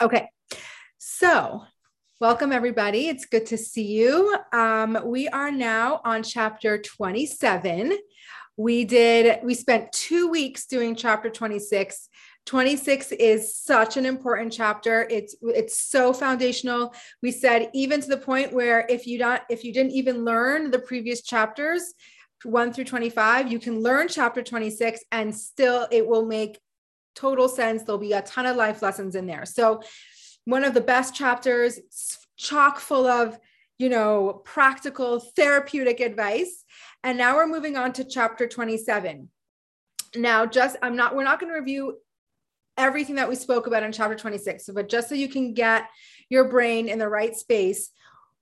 Okay. So, welcome everybody. It's good to see you. Um, we are now on chapter 27. We did, we spent two weeks doing chapter 26. 26 is such an important chapter. It's it's so foundational. We said even to the point where if you don't if you didn't even learn the previous chapters 1 through 25, you can learn chapter 26 and still it will make total sense. There'll be a ton of life lessons in there. So, one of the best chapters, chock full of, you know, practical therapeutic advice. And now we're moving on to chapter 27. Now, just I'm not, we're not going to review everything that we spoke about in chapter 26, but just so you can get your brain in the right space,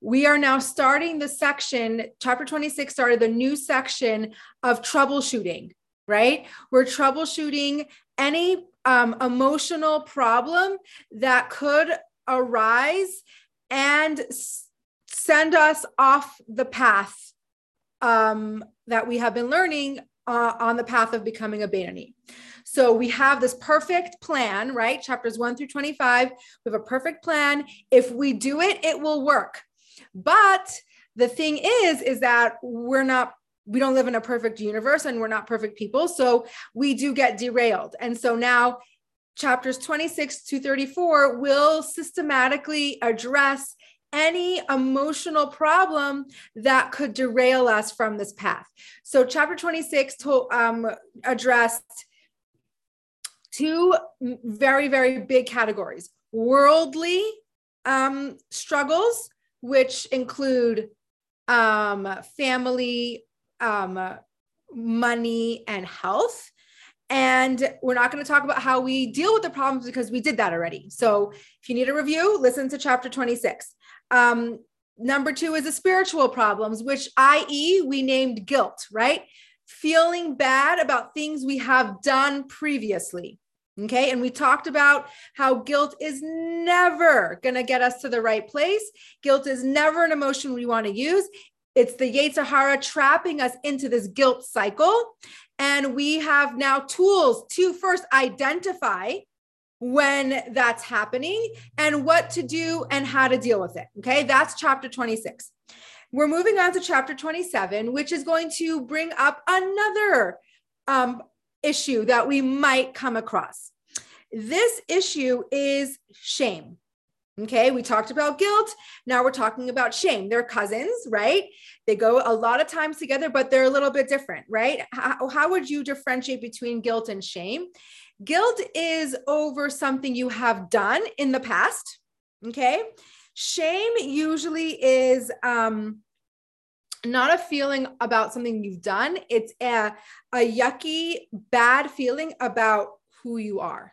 we are now starting the section, chapter 26 started the new section of troubleshooting, right? We're troubleshooting any um, emotional problem that could arise and s- send us off the path um, that we have been learning uh, on the path of becoming a Beinoni. So we have this perfect plan, right? Chapters 1 through 25. We have a perfect plan. If we do it, it will work. But the thing is, is that we're not we don't live in a perfect universe and we're not perfect people. So we do get derailed. And so now chapters 26 to 34 will systematically address any emotional problem that could derail us from this path. So, chapter 26 to, um, addressed two very, very big categories worldly um, struggles, which include um, family, um, money, and health. And we're not going to talk about how we deal with the problems because we did that already. So if you need a review, listen to chapter 26. Um, number two is the spiritual problems, which, i.e., we named guilt, right? Feeling bad about things we have done previously. Okay. And we talked about how guilt is never going to get us to the right place. Guilt is never an emotion we want to use. It's the Yetzer Hara trapping us into this guilt cycle. And we have now tools to first identify when that's happening and what to do and how to deal with it. Okay, that's chapter 26. We're moving on to chapter 27, which is going to bring up another um, issue that we might come across. This issue is shame. Okay, we talked about guilt. Now we're talking about shame. They're cousins, right? They go a lot of times together, but they're a little bit different, right? How, how would you differentiate between guilt and shame? Guilt is over something you have done in the past. Okay. Shame usually is um, not a feeling about something you've done, it's a, a yucky, bad feeling about who you are.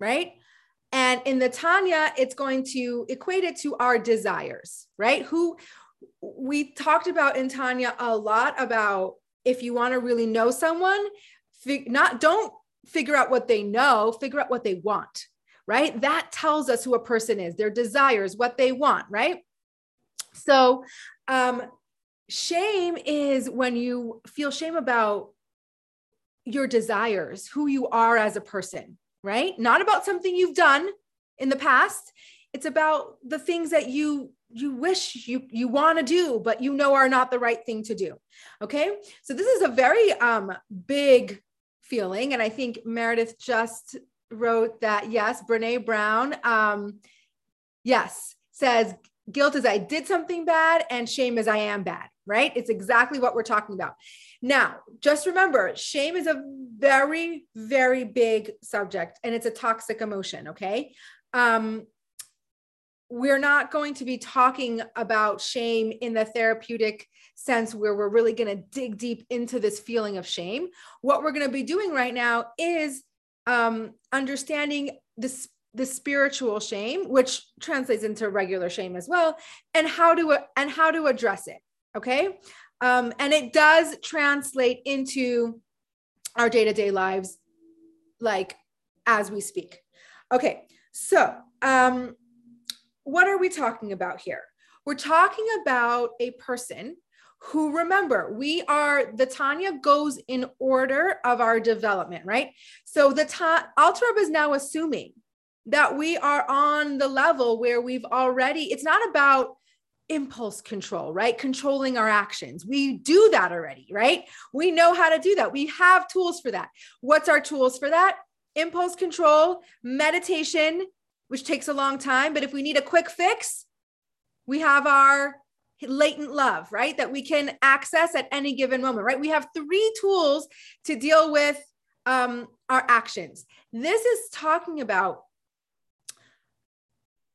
Right. And in the Tanya, it's going to equate it to our desires, right? Who we talked about in Tanya a lot about if you want to really know someone, fig- not don't figure out what they know, figure out what they want, right? That tells us who a person is, their desires, what they want, right? So, um, shame is when you feel shame about your desires, who you are as a person, right? Not about something you've done in the past. It's about the things that you you wish you you want to do but you know are not the right thing to do okay so this is a very um big feeling and i think meredith just wrote that yes Brené Brown um yes says guilt is i did something bad and shame is i am bad right it's exactly what we're talking about now, just remember shame is a very, very big subject and it's a toxic emotion. Okay. Um, we're not going to be talking about shame in the therapeutic sense where we're really going to dig deep into this feeling of shame. What we're going to be doing right now is um, understanding this the spiritual shame which translates into regular shame as well and how to and how to address it okay um, and it does translate into our day to day lives, like as we speak. Okay, so um, what are we talking about here? We're talking about a person who remember we are the tanya goes in order of our development right so the ta- Alter is now assuming that we are on the level where we've already, it's not about impulse control, right? Controlling our actions. We do that already, right? We know how to do that. We have tools for that. What's our tools for that? Impulse control, meditation, which takes a long time. But if we need a quick fix, we have our latent love, right? That we can access at any given moment, right? We have three tools to deal with um, our actions. This is talking about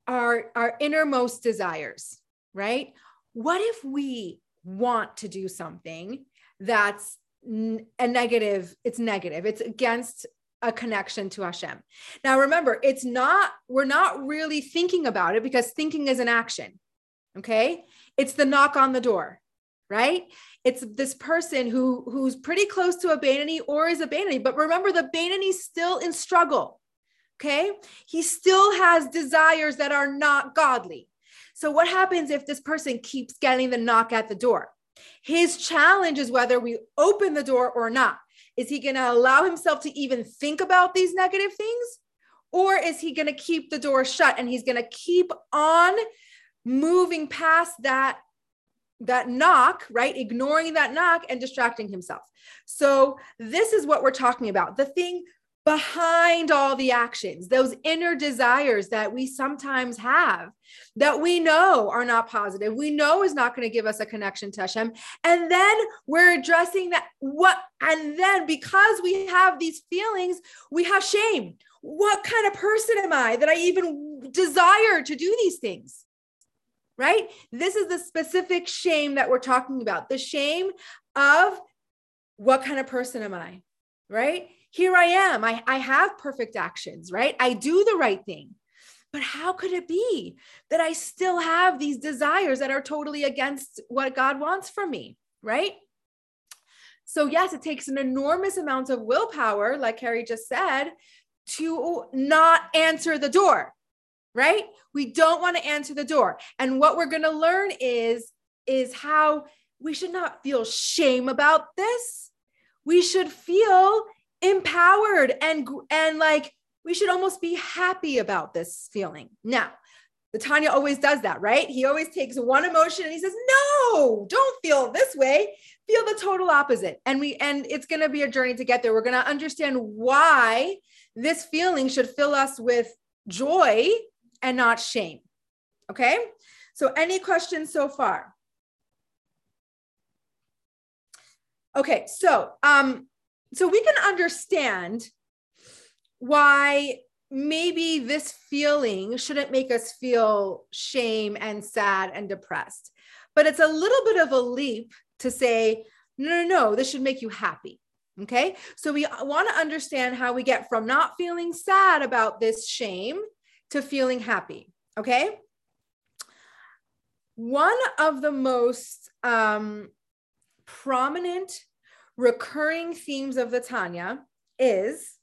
our, our innermost desires, right? What if we want to do something that's a negative, it's negative, it's against a connection to Hashem. Now remember, it's not, we're not really thinking about it because thinking is an action. Okay. It's the knock on the door, right? It's this person who who's pretty close to a Beinoni or is a Beinoni. But remember, the Beinoni's still in struggle. Okay. He still has desires that are not godly. So what happens if this person keeps getting the knock at the door? His challenge is whether we open the door or not. Is he going to allow himself to even think about these negative things? Or is he going to keep the door shut and he's going to keep on moving past that that knock, right? Ignoring that knock and distracting himself. So, this is what we're talking about. The thing behind all the actions, those inner desires that we sometimes have that we know are not positive, we know is not going to give us a connection to Hashem. And then we're addressing that. What, and then because we have these feelings, we have shame. What kind of person am I that I even desire to do these things? right? This is the specific shame that we're talking about the shame of what kind of person am I, right? Here I am. I, I have perfect actions, right? I do the right thing. But how could it be that I still have these desires that are totally against what God wants from me, right? So, yes, it takes an enormous amount of willpower, like Carrie just said, to not answer the door right? We don't want to answer the door. And what we're going to learn is is how we should not feel shame about this. We should feel empowered and and like we should almost be happy about this feeling. Now, the Tanya always does that, right? He always takes one emotion and he says, "No, don't feel this way. Feel the total opposite." And we and it's going to be a journey to get there. We're going to understand why this feeling should fill us with joy and not shame. Okay. So, any questions so far? Okay. So, um, so we can understand why maybe this feeling shouldn't make us feel shame and sad and depressed. But it's a little bit of a leap to say, no, no, no, this should make you happy. Okay. So we want to understand how we get from not feeling sad about this shame to feeling happy. Okay. One of the most um, prominent recurring themes of the Tanya is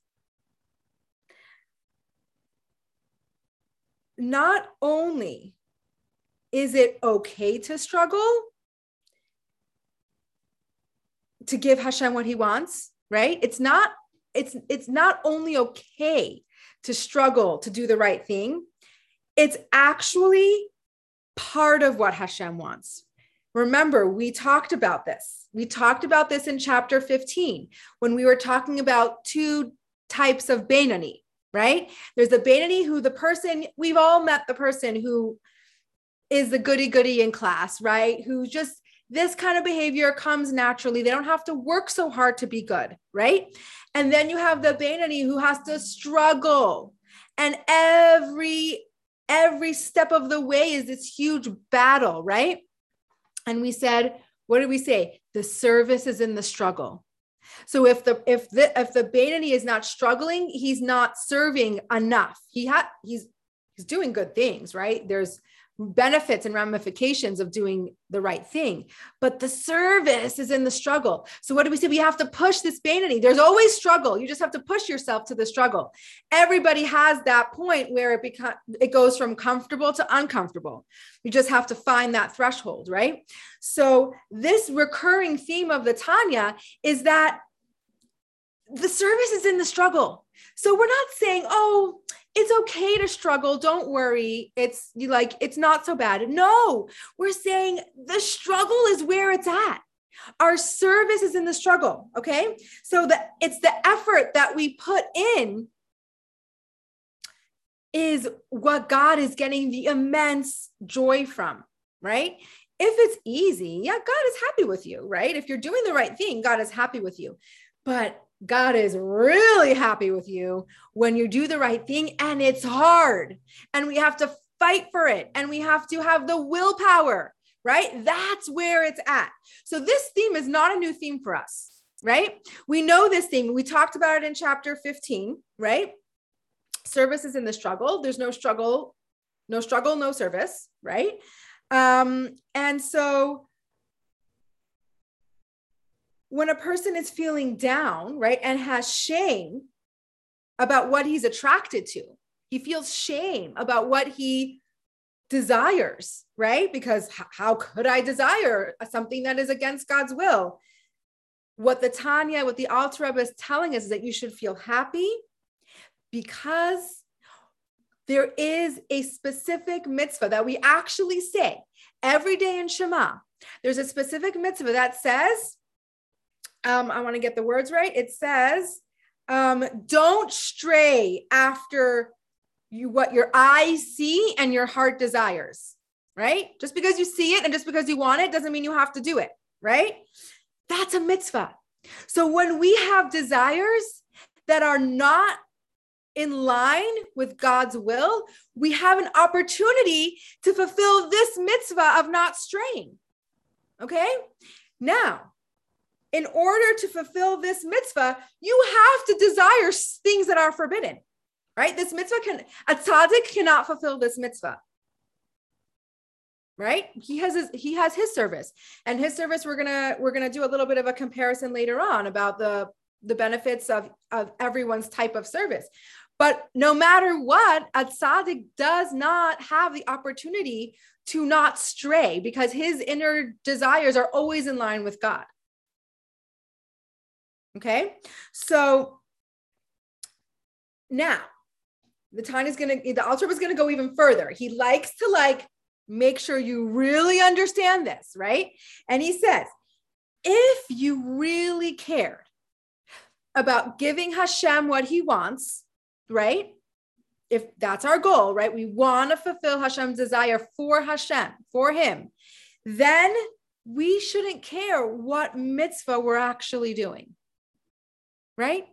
not only is it okay to struggle to give Hashem what he wants, right? It's not it's it's not only okay to struggle to do the right thing, it's actually part of what Hashem wants. Remember, we talked about this. We talked about this in chapter 15 when we were talking about two types of Beinoni, right? There's the Beinoni who the person, we've all met the person who is the goody goody in class, right? Who just this kind of behavior comes naturally. They don't have to work so hard to be good, right? And then you have the Beinoni who has to struggle. And every every step of the way is this huge battle, right? And we said, what did we say? The service is in the struggle. So if the if the if the Beinoni is not struggling, he's not serving enough. He had he's he's doing good things, right? There's benefits and ramifications of doing the right thing. But the service is in the struggle. So what do we say? We have to push this vanity. There's always struggle. You just have to push yourself to the struggle. Everybody has that point where it becomes it goes from comfortable to uncomfortable. You just have to find that threshold, right? So this recurring theme of the Tanya is that the service is in the struggle. So we're not saying, oh, it's okay to struggle. Don't worry. It's like, it's not so bad. No, we're saying the struggle is where it's at. Our service is in the struggle. Okay. So that it's the effort that we put in is what God is getting the immense joy from, right? If it's easy, yeah, God is happy with you, right? If you're doing the right thing, God is happy with you. But God is really happy with you when you do the right thing and it's hard and we have to fight for it and we have to have the willpower, right? That's where it's at. So this theme is not a new theme for us, right? We know this theme. We talked about it in chapter 15, right? Service is in the struggle. There's no struggle, no struggle, no service, right? Um, and so when a person is feeling down, right, and has shame about what he's attracted to, he feels shame about what he desires, right? Because how could I desire something that is against God's will? What the Tanya, what the Alter Rebbe is telling us is that you should feel happy because there is a specific mitzvah that we actually say every day in Shema. There's a specific mitzvah that says, um, I want to get the words right. It says, um, don't stray after you what your eyes see and your heart desires, right? Just because you see it and just because you want it doesn't mean you have to do it, right? That's a mitzvah. So when we have desires that are not in line with God's will, we have an opportunity to fulfill this mitzvah of not straying. Okay? Now, in order to fulfill this mitzvah, you have to desire things that are forbidden, right? This mitzvah can, a tzaddik cannot fulfill this mitzvah. Right? He has his he has his service. And his service, we're gonna we're gonna do a little bit of a comparison later on about the the benefits of, of everyone's type of service. But no matter what, a tzaddik does not have the opportunity to not stray because his inner desires are always in line with God. Okay. So now the Tanya is going to, the Alter is going to go even further. He likes to like make sure you really understand this, right? And he says, if you really cared about giving Hashem what he wants, right? If that's our goal, right? We want to fulfill Hashem's desire for Hashem, for him, then we shouldn't care what mitzvah we're actually doing right?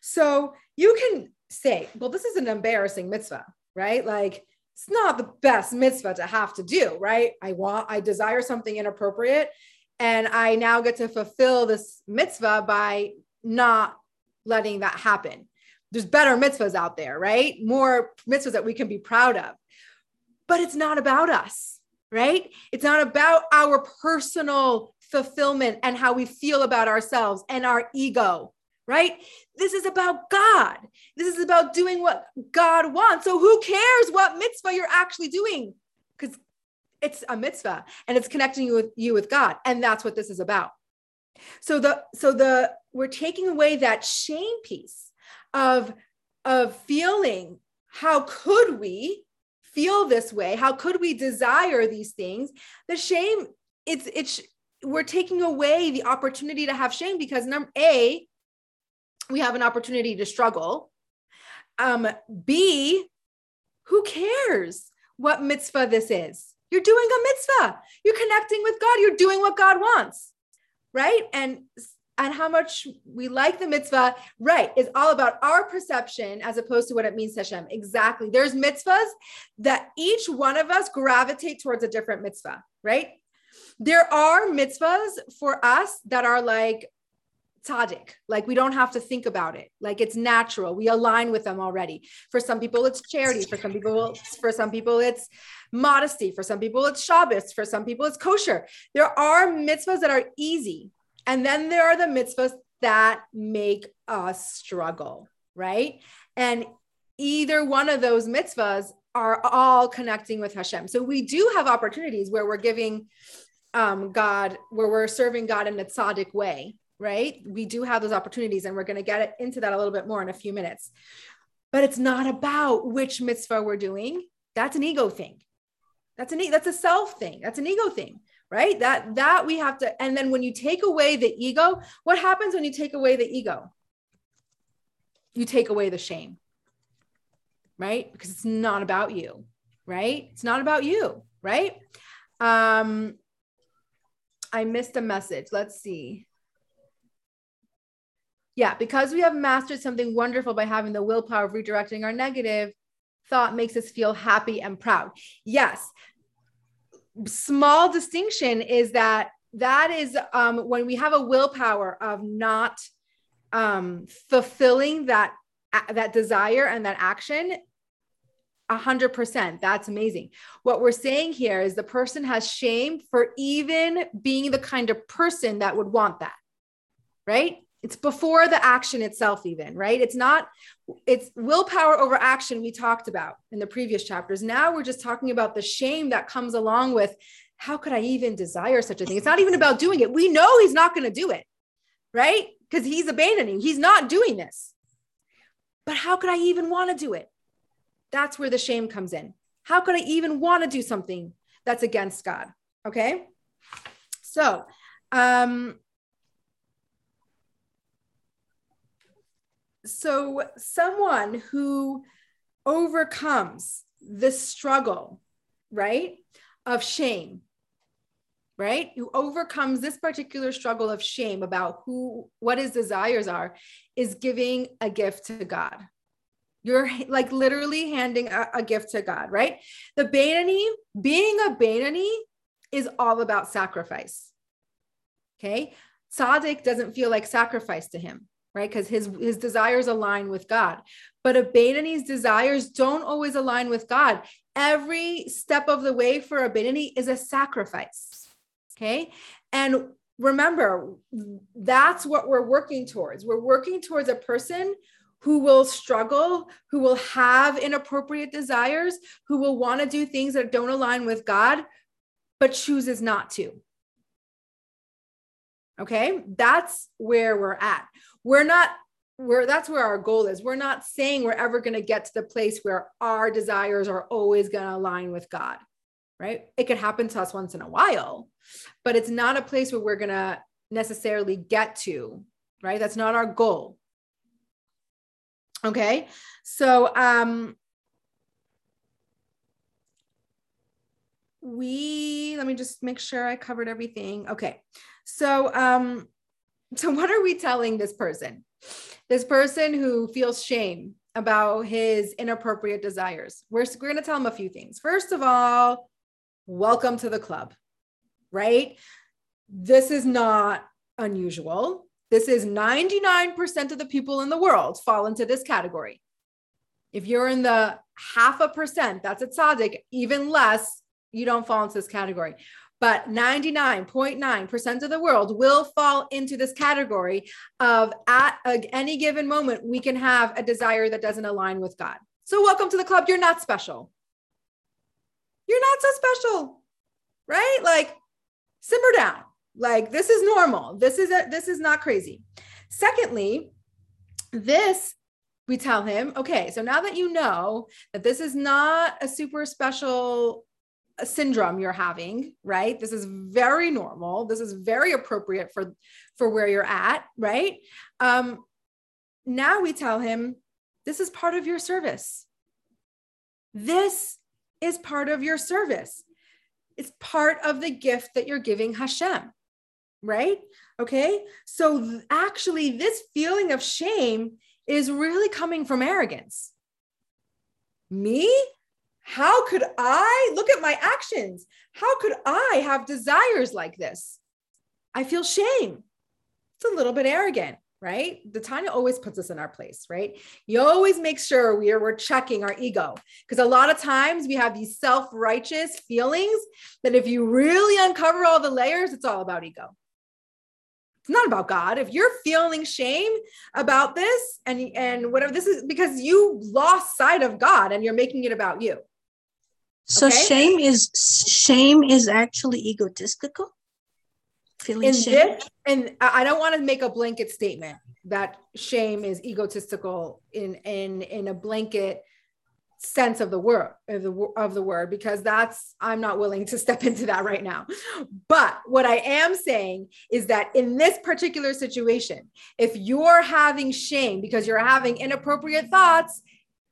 So you can say, well, this is an embarrassing mitzvah, right? Like it's not the best mitzvah to have to do, right? I want, I desire something inappropriate, and I now get to fulfill this mitzvah by not letting that happen. There's better mitzvahs out there, right? More mitzvahs that we can be proud of. But it's not about us, right? It's not about our personal fulfillment and how we feel about ourselves and our ego right? This is about God. This is about doing what God wants. So who cares what mitzvah you're actually doing? Because it's a mitzvah and it's connecting you with you with God. And that's what this is about. So the so the we're taking away that shame piece of of feeling how could we feel this way? How could we desire these things? The shame, it's it's we're taking away the opportunity to have shame because number A, we have an opportunity to struggle. Um, B, who cares what mitzvah this is? You're doing a mitzvah. You're connecting with God. You're doing what God wants, right? And and how much we like the mitzvah, right, is all about our perception as opposed to what it means to Hashem. Exactly. There's mitzvahs that each one of us gravitate towards a different mitzvah, right? There are mitzvahs for us that are like tzaddik. Like we don't have to think about it. Like it's natural. We align with them already. For some people, it's charity. For some people, for some people, it's modesty. For some people, it's Shabbos. For some people, it's kosher. There are mitzvahs that are easy. And then there are the mitzvahs that make us struggle, right? And either one of those mitzvahs are all connecting with Hashem. So we do have opportunities where we're giving um, God, where we're serving God in a tzaddik way right? We do have those opportunities, and we're going to get into that a little bit more in a few minutes. but it's not about which mitzvah we're doing. That's an ego thing. That's an that's a self thing. That's an ego thing, right? That that we have to. And then when you take away the ego, what happens when you take away the ego? You take away the shame, right? Because it's not about you, right? It's not about you, right? Um, I missed a message. Let's see. Yeah, because we have mastered something wonderful by having the willpower of redirecting our negative thought makes us feel happy and proud. Yes. Small distinction is that that is um, when we have a willpower of not um, fulfilling that that desire and that action a hundred percent. That's amazing. What we're saying here is the person has shame for even being the kind of person that would want that. Right. It's before the action itself, even, right? It's not, it's willpower over action we talked about in the previous chapters. Now we're just talking about the shame that comes along with how could I even desire such a thing? It's not even about doing it. We know he's not going to do it, right? Because he's abandoning, he's not doing this. But how could I even want to do it? That's where the shame comes in. How could I even want to do something that's against God? Okay. So, um, so someone who overcomes this struggle, right, of shame, right, who overcomes this particular struggle of shame about who, what his desires are, is giving a gift to God. You're like literally handing a, a gift to God, right? The Beinoni, being a Beinoni is all about sacrifice. Okay. Tzaddik doesn't feel like sacrifice to him, right? Because his, his desires align with God. But a Beinoni's desires don't always align with God. Every step of the way for a Bainani is a sacrifice. Okay. And remember, that's what we're working towards. We're working towards a person who will struggle, who will have inappropriate desires, who will want to do things that don't align with God, but chooses not to. Okay, that's where we're at. We're not where that's where our goal is. We're not saying we're ever going to get to the place where our desires are always going to align with God, right? It could happen to us once in a while, but it's not a place where we're going to necessarily get to, right? That's not our goal. Okay. So, um, we, let me just make sure I covered everything. Okay. So, um, so what are we telling this person? This person who feels shame about his inappropriate desires. We're, we're going to tell him a few things. First of all, welcome to the club, right? This is not unusual. This is 99% of the people in the world fall into this category. If you're in the half a percent, that's a tzaddik, even less, you don't fall into this category. But 99.9% of the world will fall into this category of at any given moment, we can have a desire that doesn't align with God. So, welcome to the club. You're not special. You're not so special, right? Like, simmer down. Like this is normal. This is a, this is not crazy. Secondly, this we tell him, okay, so now that you know that this is not a super special syndrome you're having, right? This is very normal. This is very appropriate for for where you're at, right? Um now we tell him this is part of your service. This is part of your service. It's part of the gift that you're giving Hashem right? Okay. So th- actually, this feeling of shame is really coming from arrogance. Me? How could I look at my actions? How could I have desires like this? I feel shame. It's a little bit arrogant, right? The Tanya always puts us in our place, right? You always make sure we are we're checking our ego because a lot of times we have these self-righteous feelings that if you really uncover all the layers, it's all about ego. It's not about God. If you're feeling shame about this and and whatever this is because you lost sight of God and you're making it about you. So okay? shame is shame is actually egotistical. feeling in shame. this, and I don't want to make a blanket statement that shame is egotistical in in in a blanket sense of the word of the of the word because that's I'm not willing to step into that right now. But what I am saying is that in this particular situation, if you're having shame because you're having inappropriate thoughts,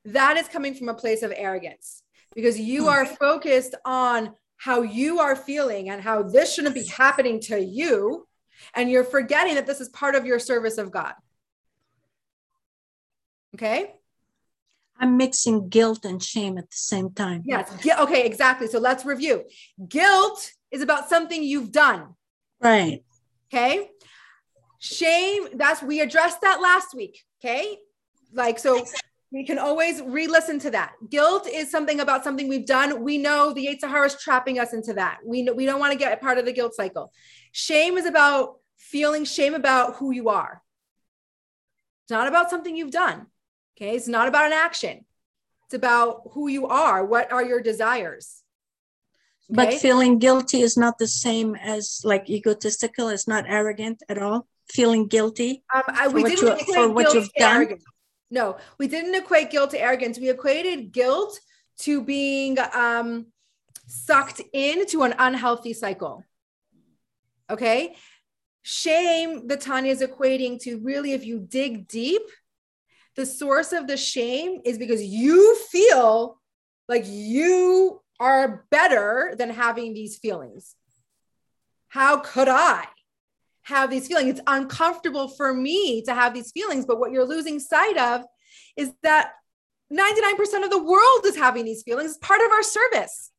that is coming from a place of arrogance because you hmm. are focused on how you are feeling and how this shouldn't be happening to you and you're forgetting that this is part of your service of God. Okay? I'm mixing guilt and shame at the same time. Yes. Okay, exactly. So let's review. Guilt is about something you've done. Right. Okay. Shame, that's we addressed that last week. Okay. Like, so we can always re listen to that. Guilt is something about something we've done. We know the Yetzer Hara is trapping us into that. We, know, we don't want to get part of the guilt cycle. Shame is about feeling shame about who you are. It's not about something you've done. Okay. It's not about an action. It's about who you are. What are your desires? But feeling guilty is not the same as like egotistical, it's not arrogant at all. Feeling guilty. Um, I, For we what didn't you, for what you've done? arrogance. No, we didn't equate guilt to arrogance. We equated guilt to being um, sucked into an unhealthy cycle. Okay. Shame, the Tanya is equating to really, if you dig deep, the source of the shame is because you feel like you are better than having these feelings. How could I? Have these feelings. It's uncomfortable for me to have these feelings, but what you're losing sight of is that 99% of the world is having these feelings. It's part of our service.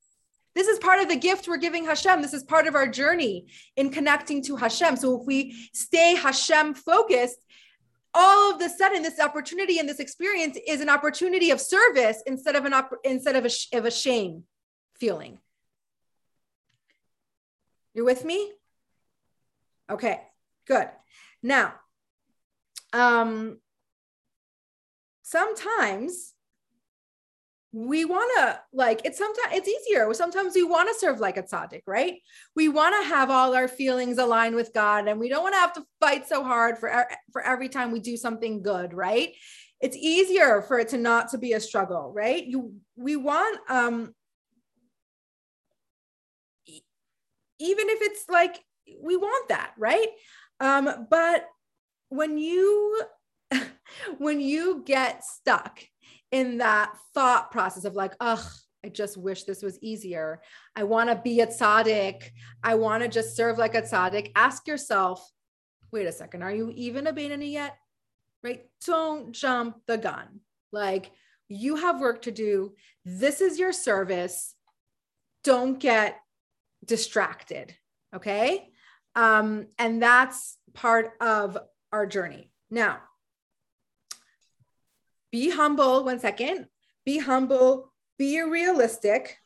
This is part of the gift we're giving Hashem. This is part of our journey in connecting to Hashem. So if we stay Hashem focused, all of the sudden, this opportunity and this experience is an opportunity of service instead of an op- instead of a, sh- of a shame feeling. You're with me? Okay, good. Now, um, sometimes we want to like it's sometimes it's easier. Sometimes we want to serve like a tzaddik, right? We want to have all our feelings aligned with God, and we don't want to have to fight so hard for for every time we do something good, right? It's easier for it to not to be a struggle, right? You we want um even if it's like we want that, right? Um, but when you when you get stuck in that thought process of like, ugh, I just wish this was easier. I want to be a tzaddik. I want to just serve like a tzaddik. Ask yourself, wait a second, are you even a Beinoni yet? Right? Don't jump the gun. Like you have work to do. This is your service. Don't get distracted. Okay. Um, and that's part of our journey. Now, be humble. One second. Be humble. Be realistic.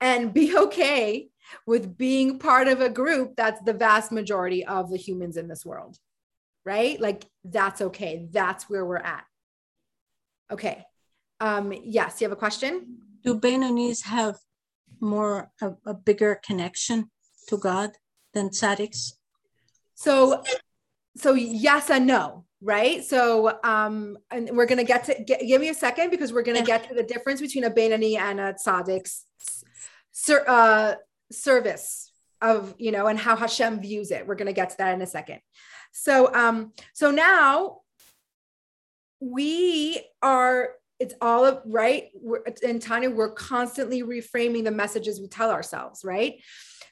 And be okay with being part of a group that's the vast majority of the humans in this world. Right? Like, that's okay. That's where we're at. Okay. Um, yes, you have a question? Do Beinonis have more a, a bigger connection to God than tzaddiks? So, so yes and no, right? So, um, and we're gonna get to get, give me a second because we're gonna get to the difference between a Beinoni and a Tzaddik's ser, uh, service of you know and how Hashem views it. We're gonna get to that in a second. So, um, so now we are. It's all of right. We're, in Tanya, we're constantly reframing the messages we tell ourselves, right?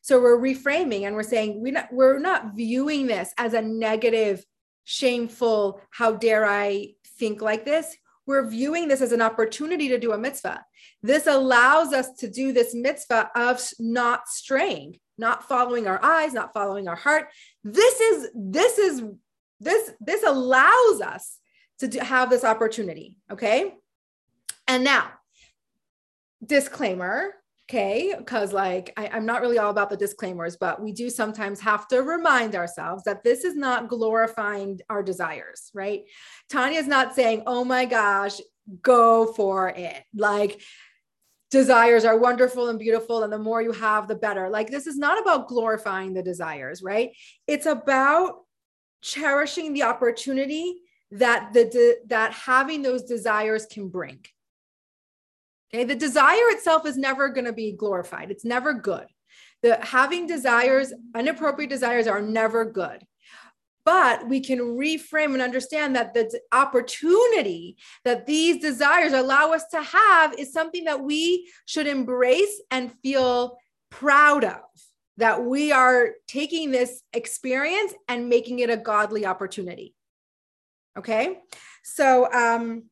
So we're reframing and we're saying we're not we're not viewing this as a negative, shameful, how dare I think like this? We're viewing this as an opportunity to do a mitzvah. This allows us to do this mitzvah of not straying, not following our eyes, not following our heart. This is this is this this allows us to do, have this opportunity, okay? And now, disclaimer, okay because like I, i'm not really all about the disclaimers but we do sometimes have to remind ourselves that this is not glorifying our desires right? Tanya's not saying oh my gosh go for it. Like desires are wonderful and beautiful and the more you have the better. Like this is not about glorifying the desires right? It's about cherishing the opportunity that the de- that having those desires can bring okay the desire itself is never going to be glorified. It's never good. The having desires inappropriate desires are never good. But we can reframe and understand that the opportunity that these desires allow us to have is something that we should embrace and feel proud of that we are taking this experience and making it a godly opportunity. Okay? So um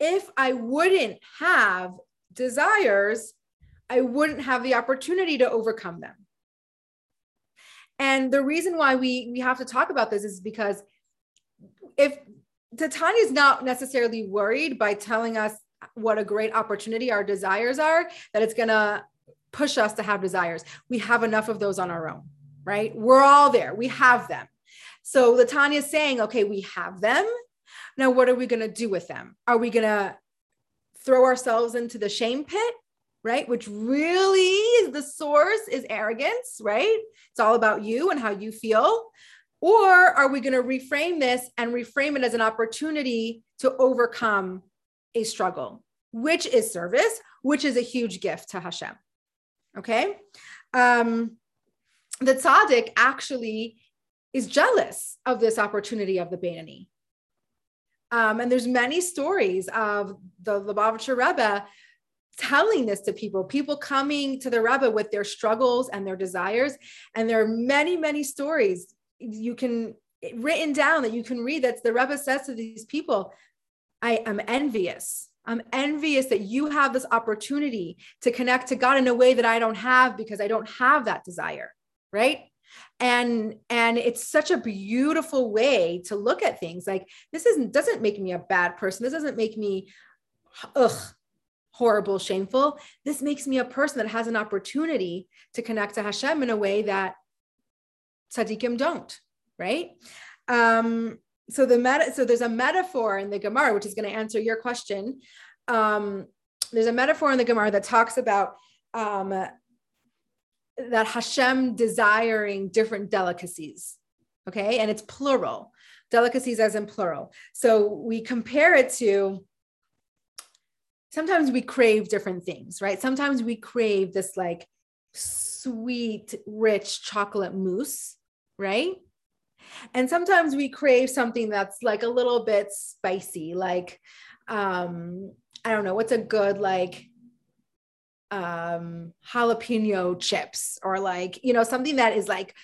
if i wouldn't have desires i wouldn't have the opportunity to overcome them and the reason why we we have to talk about this is because if Tanya is not necessarily worried by telling us what a great opportunity our desires are, that it's gonna push us to have desires. We have enough of those on our own, right? We're all there. We have them. So Latanya is saying, okay, we have them. Now, what are we going to do with them? Are we going to throw ourselves into the shame pit? right? Which really is the source is arrogance, right? It's all about you and how you feel. Or are we going to reframe this and reframe it as an opportunity to overcome a struggle, which is service, which is a huge gift to Hashem? Okay. Um, the tzaddik actually is jealous of this opportunity of the Beinoni. Um, and there's many stories of the Lubavitcher Rebbe telling this to people, people coming to the Rebbe with their struggles and their desires. And there are many, many stories you can written down that you can read that the Rebbe says to these people, I am envious. I'm envious that you have this opportunity to connect to God in a way that I don't have because I don't have that desire, right? And and it's such a beautiful way to look at things. Like this isn't doesn't make me a bad person. This doesn't make me ugh horrible, shameful. This makes me a person that has an opportunity to connect to Hashem in a way that tzaddikim don't, right? Um, so the meta, so there's a metaphor in the Gemara, which is going to answer your question. Um, there's a metaphor in the Gemara that talks about um, that Hashem desiring different delicacies. Okay, and it's plural, delicacies as in plural. So we compare it to sometimes we crave different things, right? Sometimes we crave this like sweet, rich chocolate mousse, right? And sometimes we crave something that's like a little bit spicy, like um, I don't know, what's a good like um jalapeno chips or like, you know, something that is like,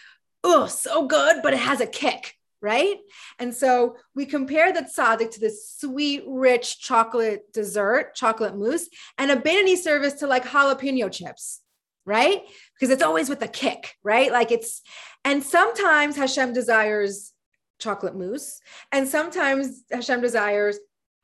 oh, so good, but it has a kick, right? And so we compare the tzaddik to this sweet, rich chocolate dessert, chocolate mousse, and a Beinoni service to like jalapeno chips, right? Because it's always with a kick, right? Like it's, and sometimes Hashem desires chocolate mousse, and sometimes Hashem desires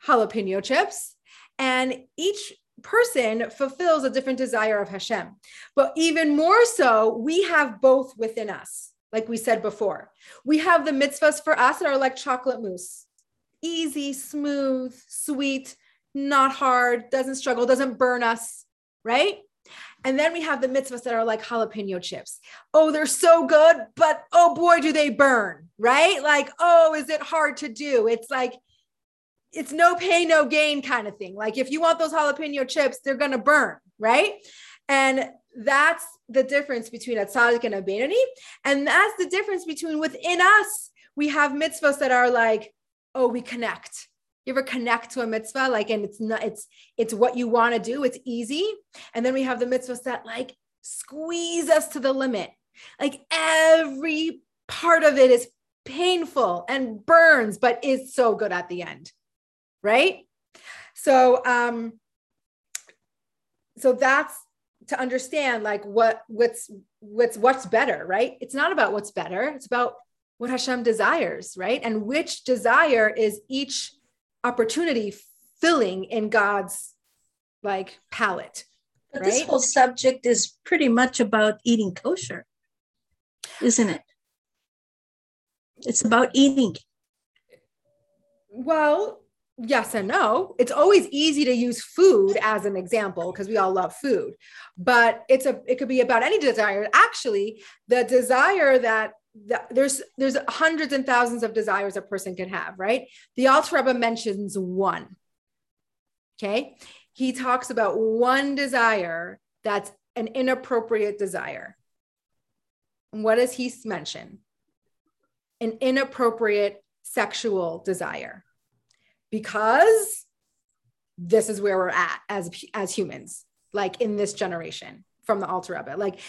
jalapeno chips, and each person fulfills a different desire of Hashem. But even more so, we have both within us like we said before. We have the mitzvahs for us that are like chocolate mousse easy, smooth, sweet, not hard, doesn't struggle, doesn't burn us, right? And then we have the mitzvahs that are like jalapeno chips. Oh, they're so good, but oh boy, do they burn, right? Like, oh, is it hard to do? It's like, it's no pay, no gain kind of thing. Like, if you want those jalapeno chips, they're going to burn, right? And that's the difference between a tzaddik and a Beinoni. And that's the difference between within us, we have mitzvahs that are like, oh, we connect. You ever connect to a mitzvah? Like, and it's not, it's, it's what you want to do. It's easy. And then we have the mitzvahs that like squeeze us to the limit. Like every part of it is painful and burns, but is so good at the end. Right. So, um, so that's to understand like what what's what's what's better, right? It's not about what's better. It's about what Hashem desires, right? And which desire is each opportunity filling in God's like palette. But right? this whole subject is pretty much about eating kosher, isn't it? It's about eating. Well, yes and no. It's always easy to use food as an example because we all love food, but it's a it could be about any desire. Actually, the desire that the, there's there's hundreds and thousands of desires a person can have, right? The Alter Rebbe mentions one. Okay, he talks about one desire that's an inappropriate desire. what does he mention? An inappropriate sexual desire because this is where we're at as as humans like in this generation from the Alter Rebbe. Like,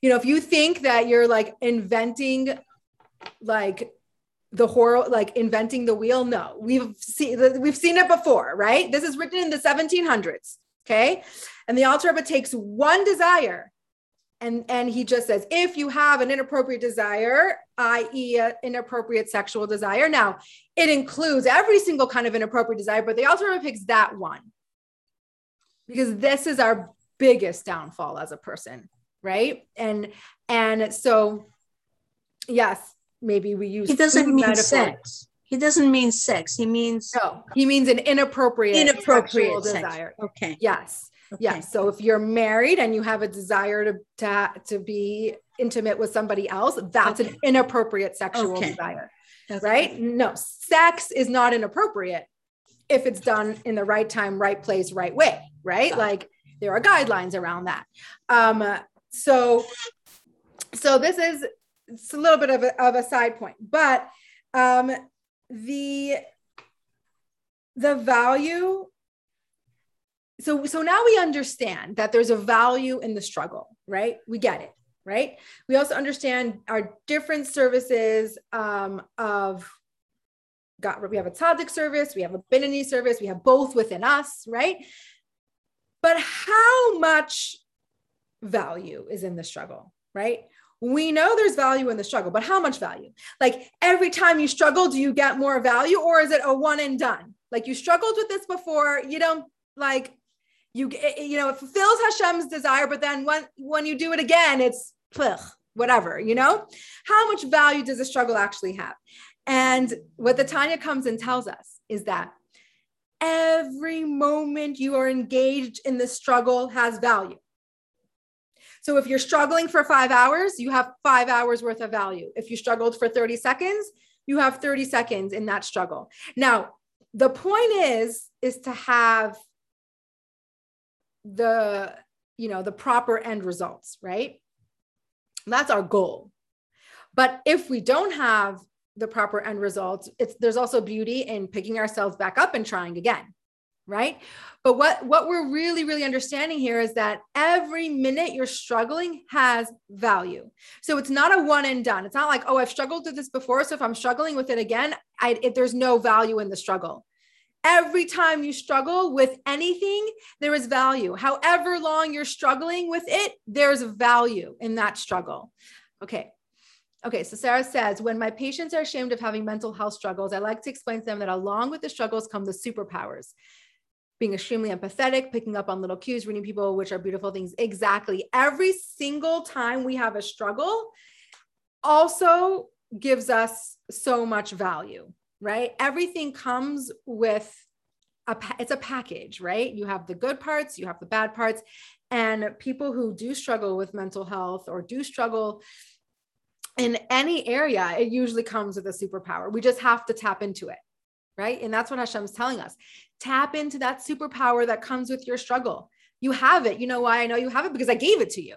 you know, if you think that you're like inventing like the horror, like inventing the wheel, no, we've seen we've seen it before, right? This is written in the 1700s. Okay. And the Alter Rebbe takes one desire and and he just says if you have an inappropriate desire i.e an inappropriate sexual desire. Now it includes every single kind of inappropriate desire but the Rebbe picks that one. Because this is our biggest downfall as a person right? And and so yes maybe we use he doesn't mean metaphor. sex. He doesn't mean sex. He means no he means an inappropriate inappropriate desire. Okay. Yes Okay. Yes. So if you're married and you have a desire to to, to be intimate with somebody else, that's okay. an inappropriate sexual okay. desire. Right? No, sex is not inappropriate if it's done in the right time, right place, right way. Right? Like there are guidelines around that. Um, so so this is it's a little bit of a, of a side point, but um, the the value so so now we understand that there's a value in the struggle right we get it right we also understand our different services um, of God, we have a tzaddik service, we have a Beinoni service, we have both within us, right? But how much value is in the struggle, right? We know there's value in the struggle, but how much value? Like every time you struggle, do you get more value or is it a one and done? Like you struggled with this before, you don't like you you know it fulfills Hashem's desire, but then when when you do it again, it's whatever. You know, how much value does the struggle actually have? And what the Tanya comes and tells us is that every moment you are engaged in the struggle has value. So if you're struggling for five hours, you have five hours worth of value. If you struggled for 30 seconds, you have 30 seconds in that struggle. Now, the point is, is to have the you know the proper end results right? That's our goal. But if we don't have the proper end results it's there's also beauty in picking ourselves back up and trying again right? But what what we're really really understanding here is that every minute you're struggling has value. So it's not a one and done. It's not like oh i've struggled with this before so if i'm struggling with it again I, it, there's no value in the struggle Every time you struggle with anything, there is value. However long you're struggling with it, there's value in that struggle. Okay. Okay, so Sarah says, when my patients are ashamed of having mental health struggles, I like to explain to them that along with the struggles come the superpowers. Being extremely empathetic, picking up on little cues, reading people, which are beautiful things. Exactly. Every single time we have a struggle also gives us so much value right? Everything comes with a it's a package, right? You have the good parts, you have the bad parts, and people who do struggle with mental health or do struggle in any area, it usually comes with a superpower. We just have to tap into it, right? And that's what Hashem's telling us. Tap into that superpower that comes with your struggle. You have it. You know why I know you have it? Because I gave it to you,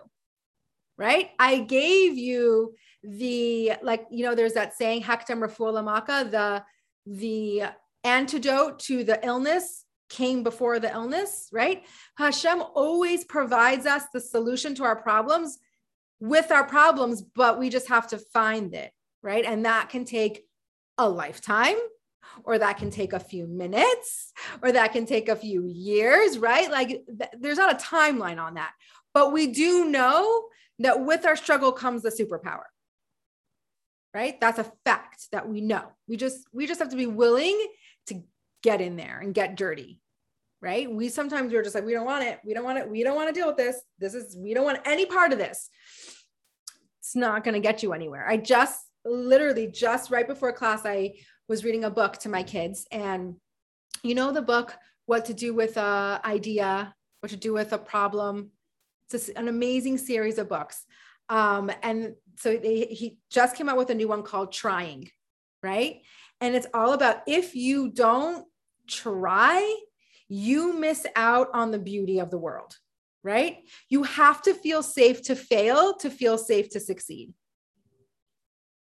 right? I gave you the, like, you know, there's that saying, Hakdim Rafua Lamaka, the the antidote to the illness came before the illness, right? Hashem always provides us the solution to our problems with our problems, but we just have to find it, right? And that can take a lifetime, or that can take a few minutes, or that can take a few years, right? Like th- there's not a timeline on that. But we do know that with our struggle comes the superpower right? That's a fact that we know. We just we just have to be willing to get in there and get dirty right? We sometimes we're just like we don't want it. We don't want it. We don't want to deal with this. This is we don't want any part of this. It's not going to get you anywhere. I just literally just right before class i was reading a book to my kids. And you know the book what to do with a idea what to do with a problem? It's an amazing series of books um, and so they, he just came out with a new one called trying right? And it's all about if you don't try you miss out on the beauty of the world right? You have to feel safe to fail to feel safe to succeed.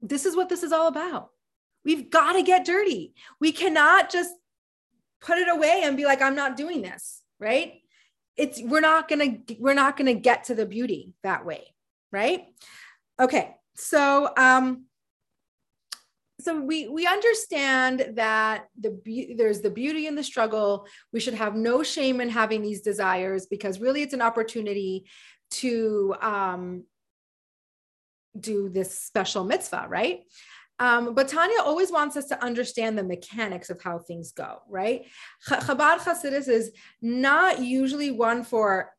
This is what this is all about. We've got to get dirty. We cannot just put it away and be like i'm not doing this right? It's we're not to we're not to get to the beauty that way right? Okay so um so we we understand that the be- there's the beauty in the struggle. We should have no shame in having these desires because really it's an opportunity to um do this special mitzvah right? Um, but Tanya always wants us to understand the mechanics of how things go, right? Chabad Hasidus is not usually one for,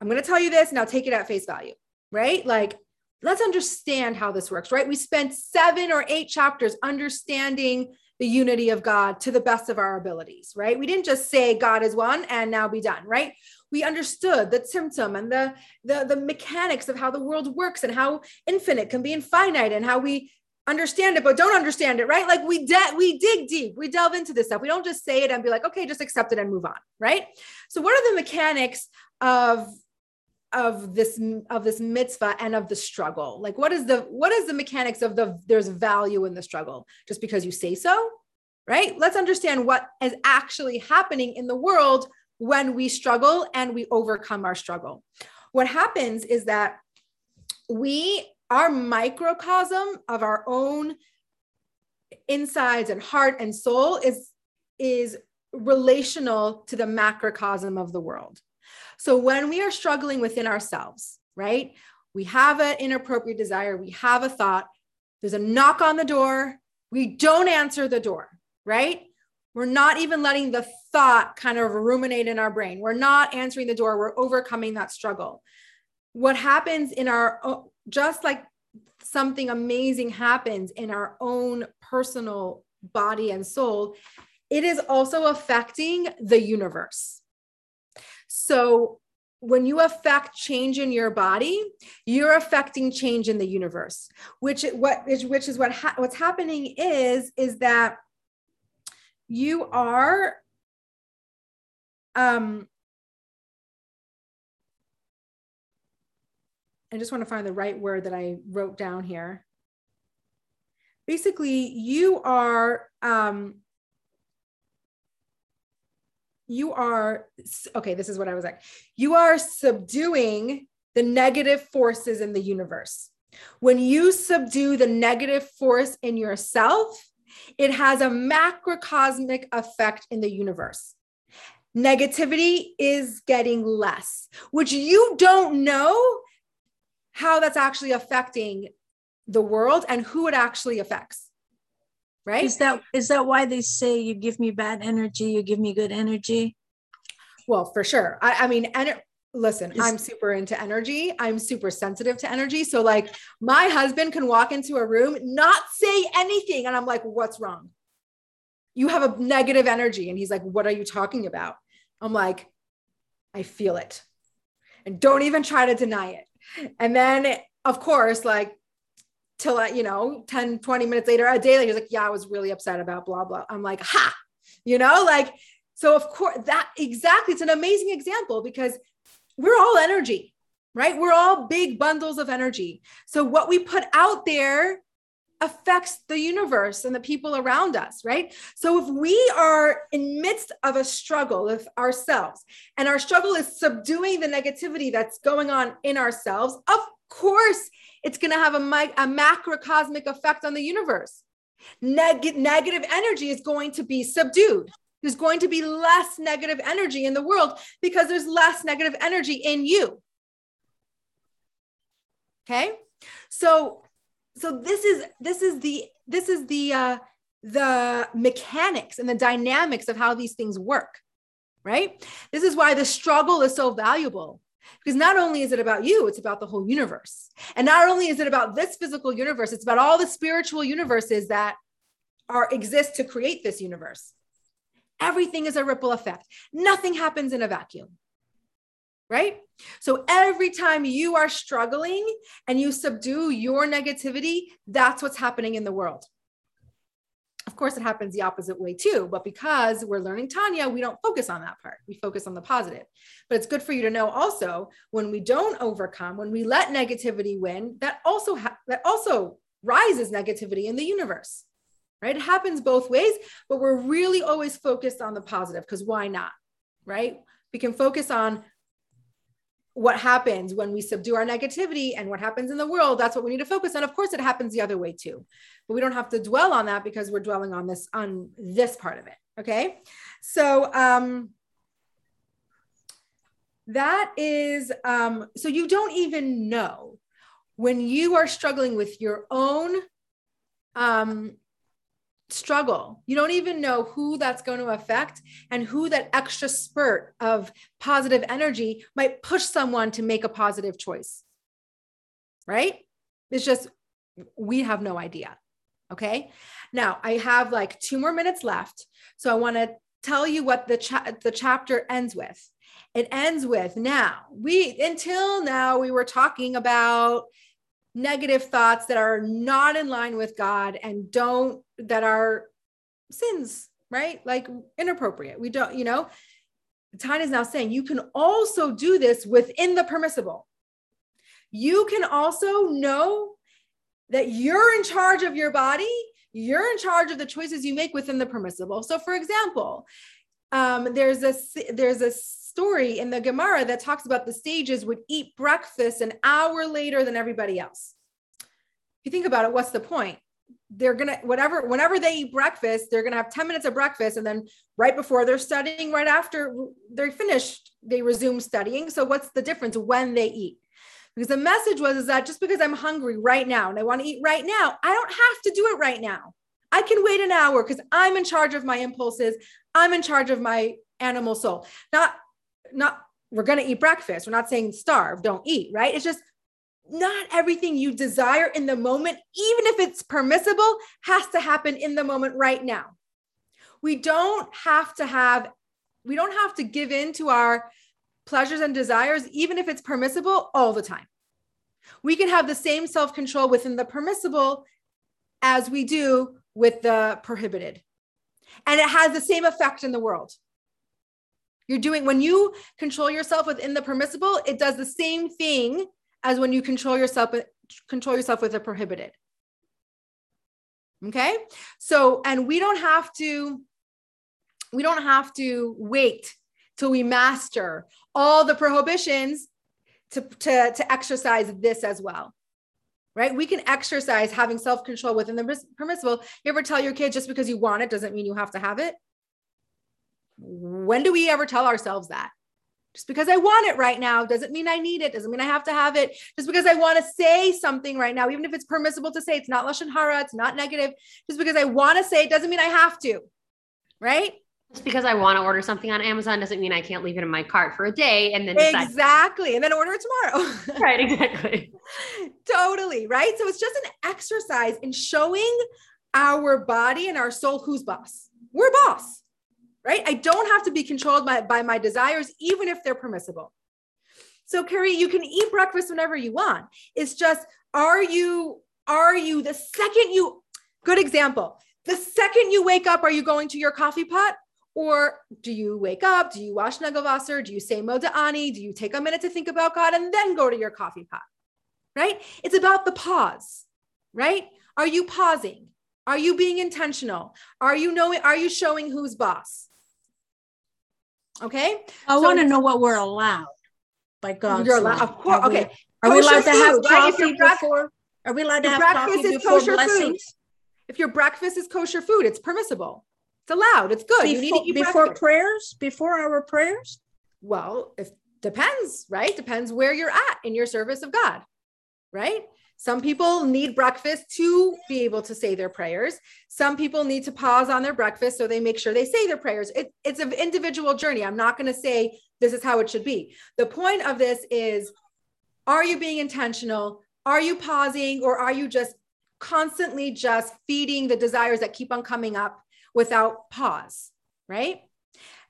I'm going to tell you this, now take it at face value, right? Like, let's understand how this works, right? We spent seven or eight chapters understanding the unity of God to the best of our abilities, right? We didn't just say God is one and now be done, right? We understood the symptom and the, the, the mechanics of how the world works and how infinite can be infinite and how we understand it but don't understand it right like we de- we dig deep we delve into this stuff we don't just say it and be like okay just accept it and move on right so what are the mechanics of of this of this mitzvah and of the struggle. Like what is the what is the mechanics of the there's value in the struggle? Just because you say so right? Let's understand what is actually happening in the world when we struggle and we overcome our struggle. What happens is that we our microcosm of our own insides and heart and soul is is relational to the macrocosm of the world so when we are struggling within ourselves right we have an inappropriate desire we have a thought there's a knock on the door we don't answer the door right? We're not even letting the thought kind of ruminate in our brain. We're not answering the door we're overcoming that struggle. What happens in our just like something amazing happens in our own personal body and soul, it is also affecting the universe. So when you affect change in your body, you're affecting change in the universe. Which what which is what ha- what's happening is is that you are um I just want to find the right word that I wrote down here. Basically, you are um, you are okay. This is what I was like. You are subduing the negative forces in the universe. When you subdue the negative force in yourself, it has a macrocosmic effect in the universe. Negativity is getting less, which you don't know how that's actually affecting the world and who it actually affects right? Is that is that why they say you give me bad energy you give me good energy? Well for sure. I, I mean and listen is, i'm super into energy. I'm super sensitive to energy. So like my husband can walk into a room not say anything and i'm like what's wrong? You have a negative energy and he's like what are you talking about? I'm like i feel it. And don't even try to deny it. And then, of course, like till you know 10 20 minutes later a day later he's like yeah i was really upset about blah blah. I'm like ha! You know like so of course that exactly it's an amazing example because we're all energy right? We're all big bundles of energy. So what we put out there affects the universe and the people around us, right? So if we are in midst of a struggle with ourselves and our struggle is subduing the negativity that's going on in ourselves, of course it's going to have a, a macrocosmic effect on the universe. Neg- negative energy is going to be subdued. There's going to be less negative energy in the world because there's less negative energy in you. Okay? So so this is this is the this is the uh the mechanics and the dynamics of how these things work right this is why the struggle is so valuable because not only is it about you it's about the whole universe and not only is it about this physical universe it's about all the spiritual universes that are exist to create this universe Everything is a ripple effect. Nothing happens in a vacuum. Right? So every time you are struggling and you subdue your negativity, that's what's happening in the world. Of course, it happens the opposite way too, but because we're learning Tanya, we don't focus on that part. We focus on the positive. But it's good for you to know also when we don't overcome, when we let negativity win, that also ha- that also rises negativity in the universe. Right? It happens both ways, but we're really always focused on the positive because why not? Right? We can focus on what happens when we subdue our negativity and what happens in the world that's what we need to focus on. Of course it happens the other way too but we don't have to dwell on that because we're dwelling on this on this part of it okay? So um that is um so you don't even know when you are struggling with your own um struggle. You don't even know who that's going to affect and who that extra spurt of positive energy might push someone to make a positive choice. Right? It's just, we have no idea. Okay. Now I have like two more minutes left. So I want to tell you what the, cha- the chapter ends with. It ends with now we, until now, we were talking about negative thoughts that are not in line with God and don't, that are sins, right? Like inappropriate. We don't, you know, Tanya is now saying you can also do this within the permissible. You can also know that you're in charge of your body, you're in charge of the choices you make within the permissible. So, for example, um, there's a there's a story in the Gemara that talks about the sages would eat breakfast an hour later than everybody else. If you think about it, what's the point? They're gonna whatever whenever they eat breakfast, they're gonna have 10 minutes of breakfast, and then right before they're studying, right after they're finished, they resume studying. So what's the difference when they eat? Because the message was is that just because I'm hungry right now and I want to eat right now, I don't have to do it right now. I can wait an hour because I'm in charge of my impulses. I'm in charge of my animal soul. Not not we're going to eat breakfast. We're not saying starve, don't eat, right? It's just not everything you desire in the moment, even if it's permissible, has to happen in the moment right now. We don't have to have, we don't have to give in to our pleasures and desires, even if it's permissible all the time. We can have the same self control within the permissible as we do with the prohibited. And it has the same effect in the world. You're doing when you control yourself within the permissible, it does the same thing as when you control yourself control yourself with a prohibited. Okay? So, and we don't have to we don't have to wait till we master all the prohibitions to, to, to exercise this as well. Right? We can exercise having self control within the permissible. You ever tell your kid just because you want it doesn't mean you have to have it? When do we ever tell ourselves that? Just because I want it right now doesn't mean I need it, doesn't mean I have to have it. Just because I want to say something right now, even if it's permissible to say, it's not Lashon Hara, it's not negative. Just because I want to say it doesn't mean I have to, right? Just because I want to order something on Amazon doesn't mean I can't leave it in my cart for a day and then decide- exactly, and then order it tomorrow. right, exactly. totally, right. So it's just an exercise in showing our body and our soul who's boss. We're boss right? I don't have to be controlled by, by my desires, even if they're permissible. So, Carrie, you can eat breakfast whenever you want. It's just, are you, are you the second you, good example, the second you wake up, are you going to your coffee pot? Or do you wake up? Do you wash Nagelwasser? Do you say Moda'ani? Do you take a minute to think about God and then go to your coffee pot? Right? It's about the pause, right? Are you pausing? Are you being intentional? Are you knowing, are you showing who's boss? Okay. I so, want to know what we're allowed by God. You're allowed, of course. Okay. Are we allowed to have coffee before? Are we allowed to have coffee before blessings? Food. If your breakfast is kosher food, it's permissible. It's allowed. It's good. Before, you need to eat before breakfast. prayers. Before our prayers. Well, it depends, right? Depends where you're at in your service of God, right? Some people need breakfast to be able to say their prayers. Some people need to pause on their breakfast so they make sure they say their prayers. It, it's an individual journey. I'm not going to say this is how it should be. The point of this is are you being intentional? Are you pausing or are you just constantly just feeding the desires that keep on coming up without pause? right?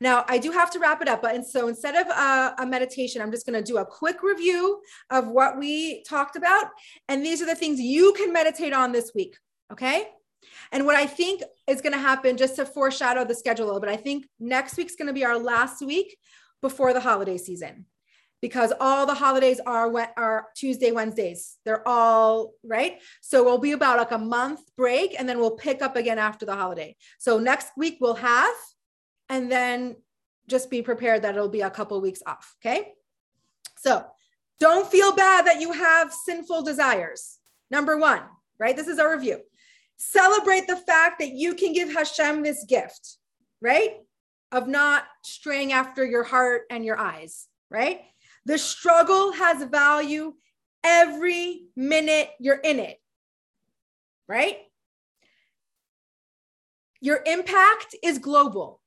Now, I do have to wrap it up, but and so instead of a, a meditation, I'm just going to do a quick review of what we talked about. And these are the things you can meditate on this week. Okay. And what I think is going to happen, just to foreshadow the schedule a little bit, I think next week's going to be our last week before the holiday season because all the holidays are are Tuesday, Wednesdays. They're all right. So we'll be about like a month break and then we'll pick up again after the holiday. So next week we'll have and then just be prepared that it'll be a couple weeks off. Okay. So don't feel bad that you have sinful desires. Number one, right? This is our review. Celebrate the fact that you can give Hashem this gift, right? Of not straying after your heart and your eyes, right? The struggle has value every minute you're in it, right? Your impact is global.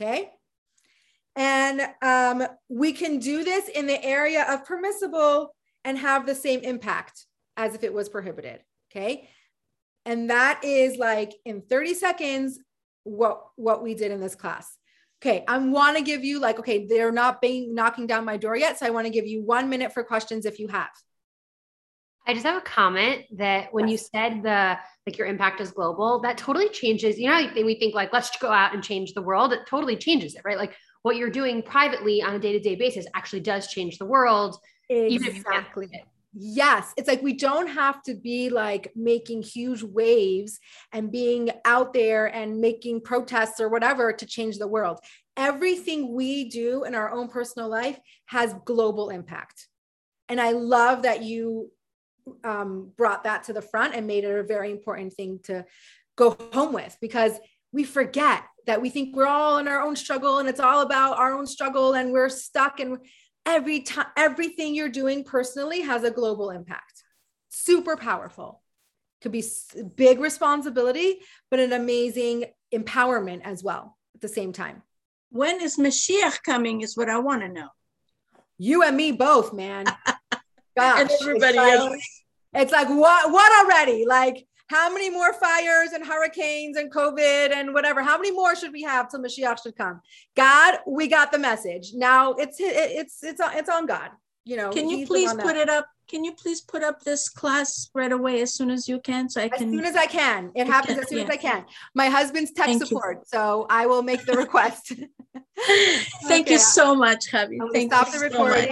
Okay. And um, we can do this in the area of permissible and have the same impact as if it was prohibited. Okay. And that is like in 30 seconds what what we did in this class. Okay, I want to give you like okay, they're not being knocking down my door yet, so I want to give you 1 minute for questions if you have. I just have a comment that when yes. you said the like your impact is global, that totally changes. You know, we think like let's go out and change the world. It totally changes it, right? Like what you're doing privately on a day to day basis actually does change the world. Exactly. Yes, it's like we don't have to be like making huge waves and being out there and making protests or whatever to change the world. Everything we do in our own personal life has global impact. And I love that you um, brought that to the front and made it a very important thing to go home with because we forget that we think we're all in our own struggle and it's all about our own struggle and we're stuck and every time everything you're doing personally has a global impact. Super powerful. Could be big responsibility but an amazing empowerment as well at the same time. When is mashiach coming is what i want to know. You and me both man Gosh, and everybody it's else like, it's like what what already like how many more fires and hurricanes and COVID and whatever? How many more should we have till Mashiach should come? God, we got the message. Now it's it's it's it's on God. You know. Can you please put it up? Can you please put up this class right away as soon as you can, so I can. As soon as I can. It happens can, as soon yeah. as I can. My husband's tech Thank support, you. so I will make the request. Thank okay. you so much, Javi. Thank stop you the recording. So